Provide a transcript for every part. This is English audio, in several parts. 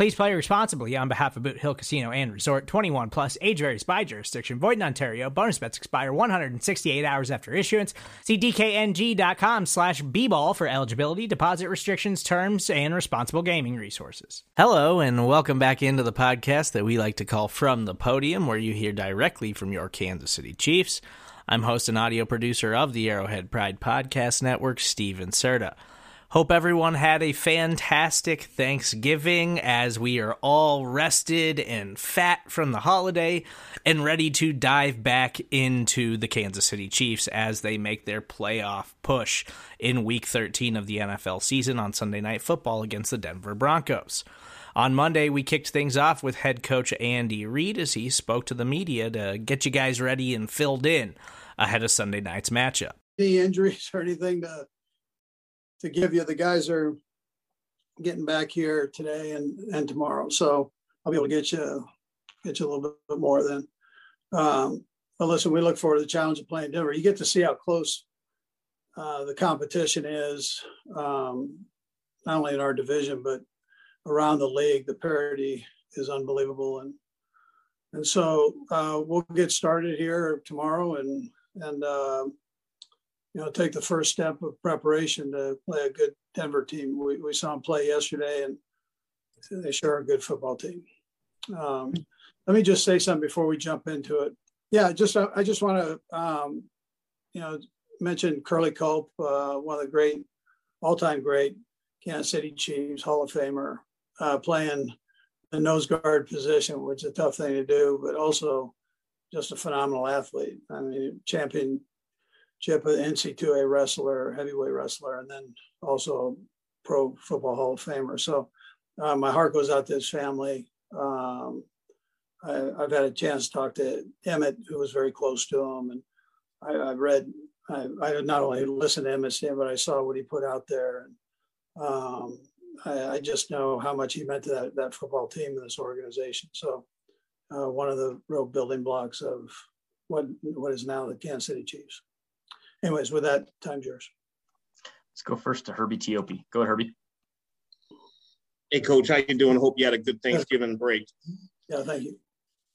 Please play responsibly on behalf of Boot Hill Casino and Resort 21 plus age varies by jurisdiction. Void in Ontario. Bonus bets expire 168 hours after issuance. See DKNG.com slash B-ball for eligibility, deposit restrictions, terms, and responsible gaming resources. Hello, and welcome back into the podcast that we like to call From the Podium, where you hear directly from your Kansas City Chiefs. I'm host and audio producer of the Arrowhead Pride Podcast Network, Steven Serta. Hope everyone had a fantastic Thanksgiving as we are all rested and fat from the holiday and ready to dive back into the Kansas City Chiefs as they make their playoff push in week 13 of the NFL season on Sunday Night Football against the Denver Broncos. On Monday, we kicked things off with head coach Andy Reid as he spoke to the media to get you guys ready and filled in ahead of Sunday night's matchup. Any injuries or anything to to give you. The guys are getting back here today and, and tomorrow. So I'll be able to get you get you a little bit more then. Um, but listen, we look forward to the challenge of playing Denver. You get to see how close uh, the competition is, um, not only in our division but around the league. The parity is unbelievable, and and so uh, we'll get started here tomorrow, and and uh, you know, take the first step of preparation to play a good Denver team. We, we saw them play yesterday, and they sure are a good football team. Um, let me just say something before we jump into it. Yeah, just uh, I just want to um, you know mention Curley Culp, uh, one of the great, all-time great Kansas City Chiefs Hall of Famer, uh, playing the nose guard position, which is a tough thing to do, but also just a phenomenal athlete. I mean, champion Chip, an NC2A wrestler, heavyweight wrestler, and then also pro football Hall of Famer. So uh, my heart goes out to his family. Um, I, have had a chance to talk to Emmitt, who was very close to him, and I, I read. I, I, not only listened to Emmitt but I saw what he put out there, and um, I, I, just know how much he meant to that, that football team and this organization. So, uh, one of the real building blocks of what what is now the Kansas City Chiefs anyways, with that, time's yours. Let's go first to Herbie Teope. Go ahead, Herbie. Hey, Coach, how you doing? Hope you had a good Thanksgiving break. Yeah, thank you.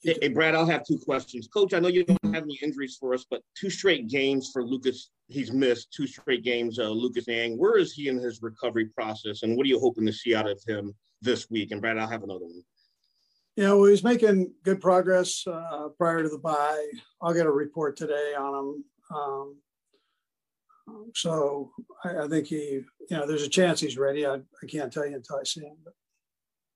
Hey, hey, Brad, I'll have two questions. Coach, I know you don't have any injuries for us, but two straight games for Lucas. He's missed two straight games. Uh, Lucas Niang, where is he in his recovery process, and what are you hoping to see out of him this week? And Brad, I'll have another one. Yeah, well, he's making good progress uh, prior to the bye. I'll get a report today on him. Um, so I, I, think he, you know, there's a chance he's ready. I, I can't tell you until I see him. But.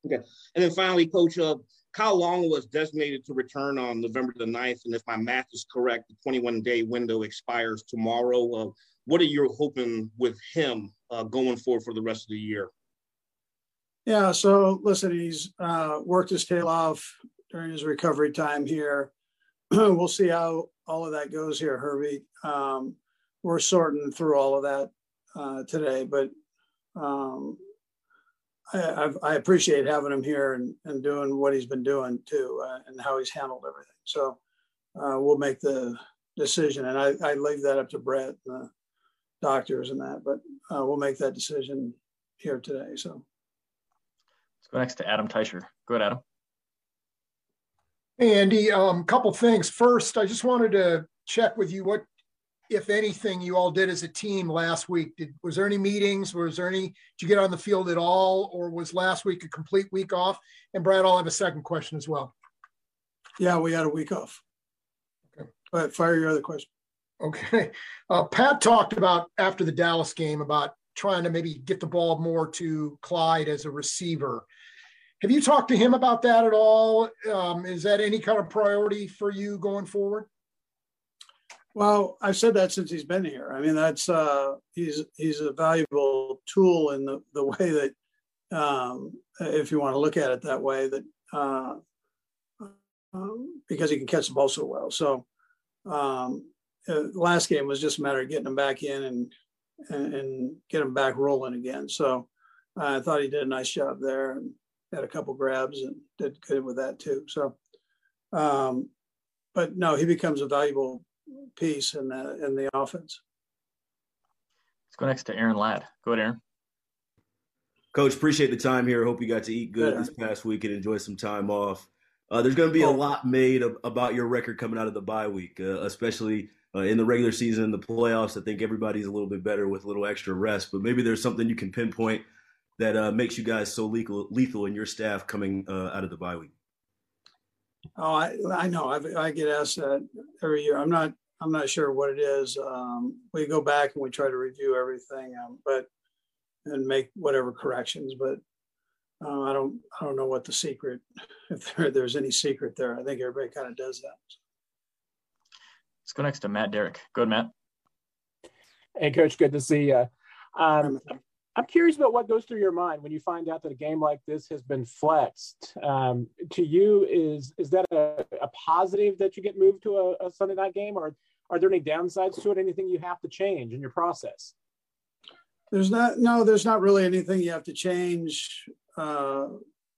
Okay. And then finally, Coach, uh, Kyle Long was designated to return on November the 9th. And if my math is correct, the 21 day window expires tomorrow. Uh, what are you hoping with him uh, going forward for the rest of the year? Yeah. So listen, he's uh, worked his tail off during his recovery time here. we'll see how all of that goes here, Herbie. Um, we're sorting through all of that uh, today, but um, I, I've, i appreciate having him here and, and doing what he's been doing too, uh, and how he's handled everything. So uh, we'll make the decision, and I, I leave that up to Brett, and the doctors, and that. But uh, we'll make that decision here today. So let's go next to Adam Teicher. Go ahead, Adam. Hey, Andy. Um, couple things. First, I just wanted to check with you what if anything, you all did as a team last week? Did was there any meetings? Was there any? Did you get on the field at all, or was last week a complete week off? And Brad, I'll have a second question as well. Yeah, we had a week off. Okay, but fire your other question. Okay. Uh, Pat talked about after the Dallas game about trying to maybe get the ball more to Clyde as a receiver. Have you talked to him about that at all? Um, is that any kind of priority for you going forward? Well, I've said that since he's been here. I mean, that's uh, he's he's a valuable tool in the the way that, um, if you want to look at it that way, that uh, um, because he can catch the ball so well. So, um, uh, last game was just a matter of getting him back in and and, and get him back rolling again. So, I thought he did a nice job there and had a couple grabs and did good with that too. So, um, but no, he becomes a valuable piece in the in the offense. Let's go next to Aaron Ladd. Go ahead, Aaron. Coach, appreciate the time here. Hope you got to eat good yeah. this past week and enjoy some time off. Uh, there's going to be a lot made of, about your record coming out of the bye week, uh, especially uh, in the regular season, and the playoffs. I think everybody's a little bit better with a little extra rest, but maybe there's something you can pinpoint that uh, makes you guys so lethal, lethal in your staff coming uh, out of the bye week. Oh, I, I know. I've, i get asked that every year. I'm not I'm not sure what it is. Um, we go back and we try to review everything, um, but and make whatever corrections. But uh, I don't I don't know what the secret if there, there's any secret there. I think everybody kind of does that. Let's go next to Matt Derrick. Good, Matt. Hey, Coach. Good to see you. Um, I'm curious about what goes through your mind when you find out that a game like this has been flexed. Um, to you, is is that a, a, positive that you get moved to a, a, Sunday night game, or are there any downsides to it? Anything you have to change in your process? There's not. No, there's not really anything you have to change uh,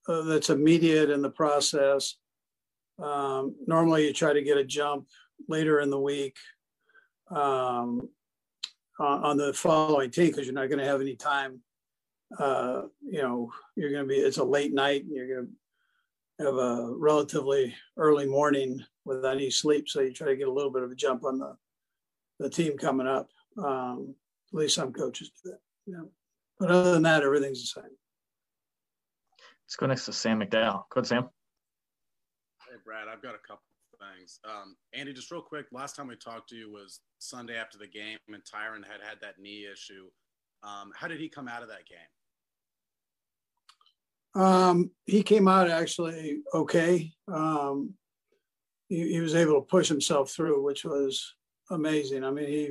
uh, that's immediate in the process. Um, normally, you try to get a jump later in the week. Um, on the following team because you're not going to have any time. Uh, you know, you're going to be, it's a late night and you're going to have a relatively early morning without any sleep. So you try to get a little bit of a jump on the, the team coming up. Um, at least some coaches do that. Yeah. But other than that, everything's the same. Let's go next to Sam McDowell. Go ahead, Sam. Hey, Brad, I've got a couple things. Um, Andy, just real quick, last time we talked to you was Sunday after the game, and Tyrann had had that knee issue. Um, how did he come out of that game? Um, he came out actually okay. Um, he, he, was able to push himself through, which was amazing. I mean, he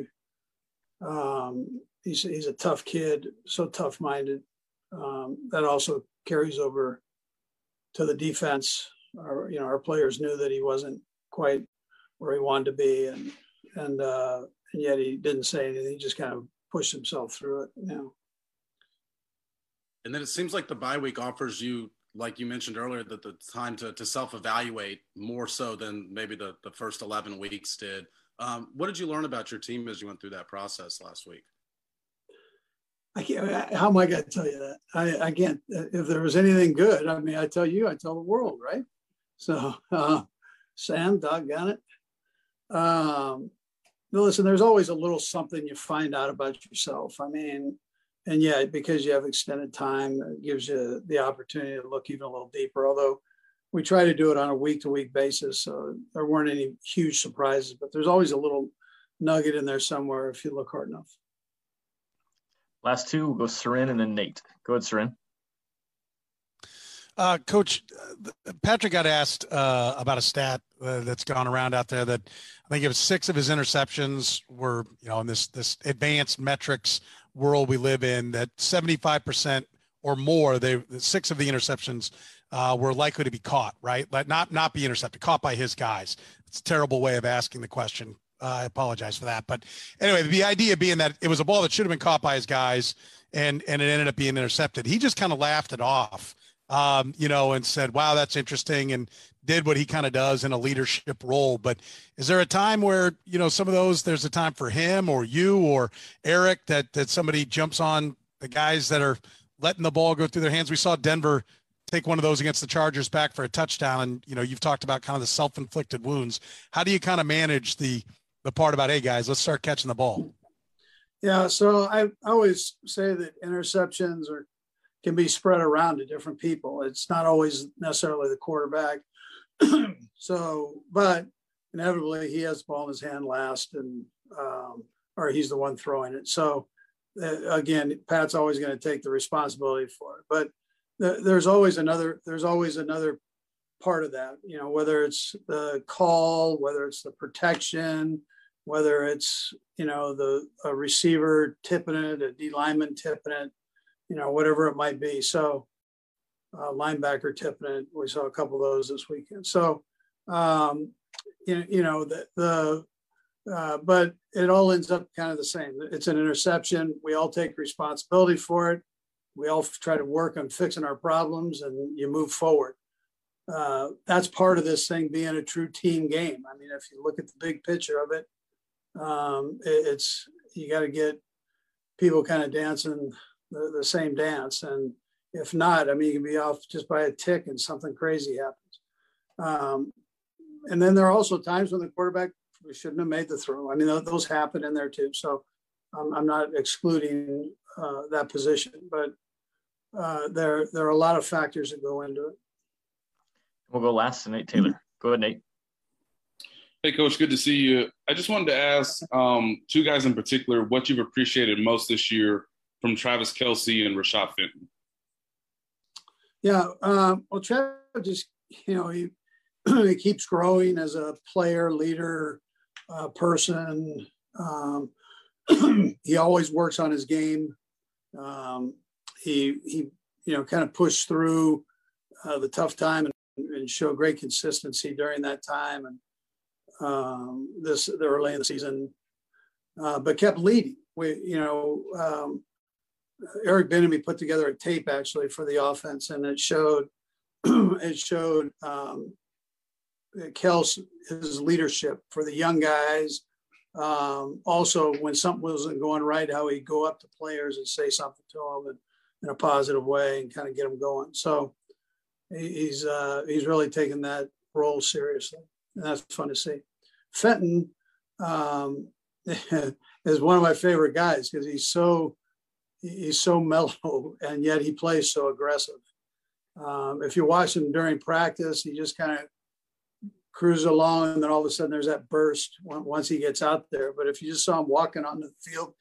um, he's he's a tough kid, so tough minded. Um, that also carries over to the defense. Our, you know, our players knew that he wasn't quite where he wanted to be, and and uh, and yet he didn't say anything. He just kind of pushed himself through it. You know. And then it seems like the bye week offers you, like you mentioned earlier, that the time to, to self evaluate more so than maybe the, the first 11 weeks did. Um, what did you learn about your team as you went through that process last week? I can't, how am I going to tell you that? I, I can't, if there was anything good, I mean, I tell you, I tell the world, right? So, uh, Sam, doggone it. Um, listen, there's always a little something you find out about yourself. I mean, and yeah, because you have extended time, it gives you the opportunity to look even a little deeper. Although we try to do it on a week to week basis, so there weren't any huge surprises, but there's always a little nugget in there somewhere if you look hard enough. Last two, we'll go Soren and then Nate. Go ahead, Soren. Uh, Coach, uh, Patrick got asked uh, about a stat uh, that's gone around out there that I think it was six of his interceptions were, you know, in this this advanced metrics world we live in, that 75% or more, they six of the interceptions uh, were likely to be caught, right? Let not not be intercepted, caught by his guys. It's a terrible way of asking the question. I apologize for that, but anyway, the idea being that it was a ball that should have been caught by his guys, and and it ended up being intercepted. He just kind of laughed it off um, you know, and said, wow, that's interesting and did what he kind of does in a leadership role. But is there a time where, you know, some of those, there's a time for him or you or Eric that, that somebody jumps on the guys that are letting the ball go through their hands? We saw Denver take one of those against the Chargers back for a touchdown. And, you know, you've talked about kind of the self-inflicted wounds. How do you kind of manage the, the part about, hey guys, let's start catching the ball? Yeah. So I always say that interceptions are can be spread around to different people. It's not always necessarily the quarterback. so, but inevitably he has the ball in his hand last, and um, or he's the one throwing it. So uh, again, Pat's always going to take the responsibility for it. But th- there's always another. There's always another part of that. You know, whether it's the call, whether it's the protection, whether it's you know the a receiver tipping it, a D lineman tipping it, you know, whatever it might be. So uh, linebacker tipping it. We saw a couple of those this weekend. So um, you, you know the the uh, but it all ends up kind of the same. It's an interception. We all take responsibility for it. We all try to work on fixing our problems, and you move forward. Uh, that's part of this thing being a true team game. I mean, if you look at the big picture of it, um, it it's you got to get people kind of dancing the, the, same dance, and if not, I mean, you can be off just by a tick, and something crazy happens. Um, and then there are also times when the quarterback we shouldn't have made the throw. I mean, those happen in there too. So um, I'm not excluding uh, that position, but uh, there there are a lot of factors that go into it. We'll go last to Nate Taylor. Go ahead, Nate. Hey, Coach. Good to see you. I just wanted to ask um, two guys in particular what you've appreciated most this year from Travis Kelce and Rashad Fenton. Yeah, um, well, Travis just you know he he keeps growing as a player, leader, uh, person. Um, he always works on his game. Um, he he you know kind of pushed through uh, the tough time and, and show great consistency during that time and um, this the early in the season, uh, but kept leading. We you know um, Eric Bieniemy put together a tape actually for the offense and it showed it showed um, Kels his leadership for the young guys. Um, also, when something wasn't going right, how he'd go up to players and say something to them in, in a positive way and kind of get them going. So he's uh, he's really taken that role seriously, and that's fun to see. Fenton um, is one of my favorite guys because he's so he's so mellow and yet he plays so aggressive. Um, if you watch him during practice, he just kind of cruise along, and then all of a sudden there's that burst once he gets out there. But if you just saw him walking on the field,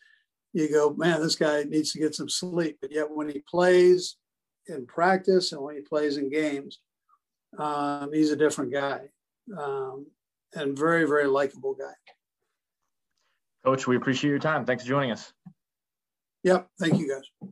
you go, man, this guy needs to get some sleep. But yet when he plays in practice and when he plays in games, um, he's a different guy um, and very, very likable guy. Coach, we appreciate your time. Thanks for joining us. Yep. Thank you, guys.